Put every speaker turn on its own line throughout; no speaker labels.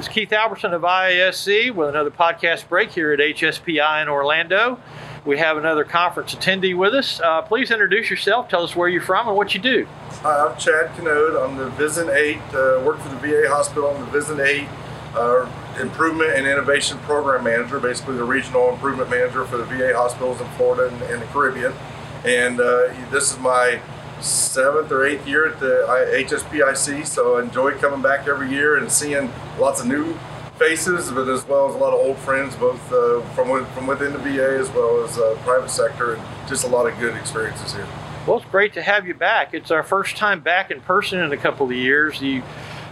Is Keith Albertson of IISE with another podcast break here at HSPI in Orlando. We have another conference attendee with us. Uh, please introduce yourself. Tell us where you're from and what you do.
Hi, I'm Chad Canode. I'm the VISN 8, uh, work for the VA hospital. I'm the VISN 8 uh, Improvement and Innovation Program Manager, basically the regional improvement manager for the VA hospitals in Florida and, and the Caribbean. And uh, this is my seventh or eighth year at the HSPIC, so I enjoy coming back every year and seeing lots of new faces, but as well as a lot of old friends, both uh, from from within the VA as well as uh, private sector, and just a lot of good experiences here.
Well, it's great to have you back. It's our first time back in person in a couple of years. You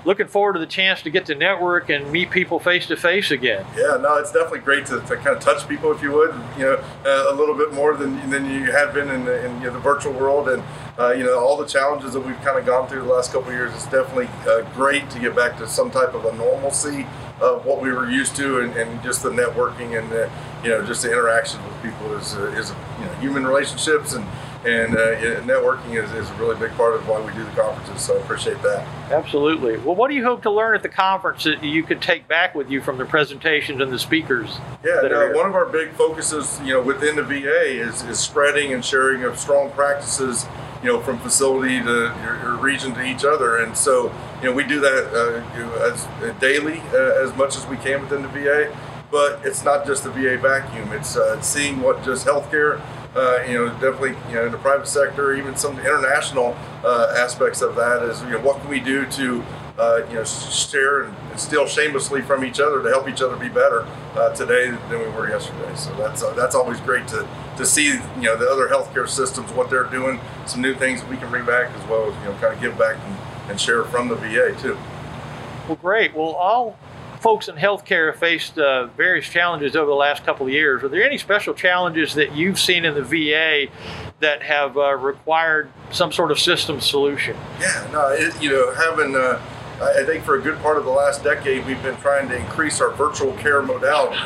looking forward to the chance to get to network and meet people face to face again.
Yeah, no, it's definitely great to, to kind of touch people, if you would, you know, uh, a little bit more than, than you have been in, the, in you know, the virtual world. And, uh, you know, all the challenges that we've kind of gone through the last couple of years, it's definitely uh, great to get back to some type of a normalcy of what we were used to and, and just the networking and, the, you know, just the interaction with people is, is you know, human relationships and, and uh, networking is, is a really big part of why we do the conferences. So I appreciate that.
Absolutely. Well, what do you hope to learn at the conference that you could take back with you from the presentations and the speakers?
Yeah, no, one of our big focuses, you know, within the VA is, is spreading and sharing of strong practices, you know, from facility to your, your region to each other. And so, you know, we do that uh, you know, as uh, daily uh, as much as we can within the VA. But it's not just the VA vacuum. It's uh, seeing what just healthcare uh, you know, definitely, you know, in the private sector, even some international uh, aspects of that is, you know, what can we do to, uh, you know, share and steal shamelessly from each other to help each other be better uh, today than we were yesterday. So that's uh, that's always great to, to see, you know, the other healthcare systems, what they're doing, some new things that we can bring back as well as, you know, kind of give back and, and share from the VA too.
Well, great. Well, I'll folks in healthcare have faced uh, various challenges over the last couple of years. Are there any special challenges that you've seen in the VA that have uh, required some sort of system solution?
Yeah, no, it, you know, having, uh, I think for a good part of the last decade, we've been trying to increase our virtual care modality.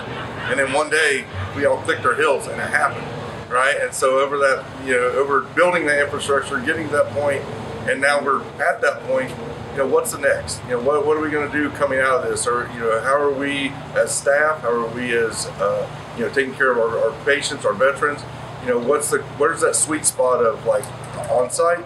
And then one day, we all clicked our heels and it happened, right? And so over that, you know, over building the infrastructure, getting to that point, and now we're at that point you know, what's the next? You know, what, what are we going to do coming out of this? Or, you know, how are we as staff? How are we as, uh, you know, taking care of our, our, patients, our veterans? You know, what's the, where's that sweet spot of like on site,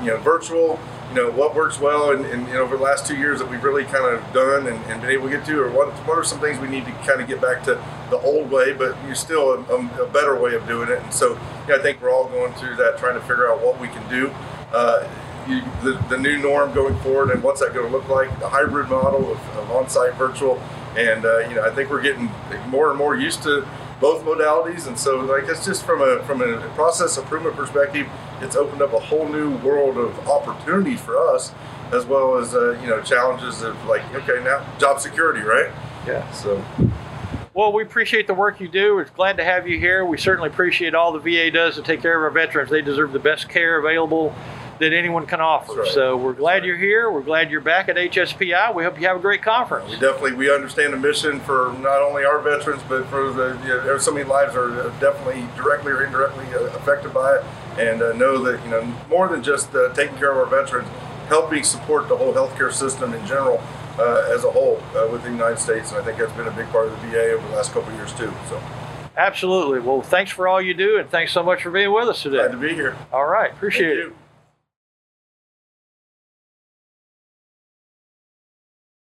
you know, virtual, you know, what works well and, and you know, over the last two years that we've really kind of done and, and, been able to get to, or what, what are some things we need to kind of get back to the old way, but you still a, a, better way of doing it. And so, I think we're all going through that, trying to figure out what we can do. Uh, you, the, the new norm going forward and what's that going to look like, the hybrid model of, of on-site virtual. And, uh, you know, I think we're getting more and more used to both modalities. And so, like, it's just from a, from a process improvement perspective, it's opened up a whole new world of opportunities for us, as well as, uh, you know, challenges of like, okay, now job security, right?
Yeah. So. Well, we appreciate the work you do. We're glad to have you here. We certainly appreciate all the VA does to take care of our veterans. They deserve the best care available that anyone can offer. Right. So we're glad you're here. We're glad you're back at HSPI. We hope you have a great conference.
We definitely we understand the mission for not only our veterans, but for the you know, so many lives are definitely directly or indirectly uh, affected by it, and uh, know that you know more than just uh, taking care of our veterans, helping support the whole healthcare system in general. Uh, as a whole uh, within the United States, and I think that's been a big part of the VA over the last couple of years too. So.
Absolutely. Well, thanks for all you do, and thanks so much for being with us today.
Glad to be here.
All right. Appreciate
Thank
it. You.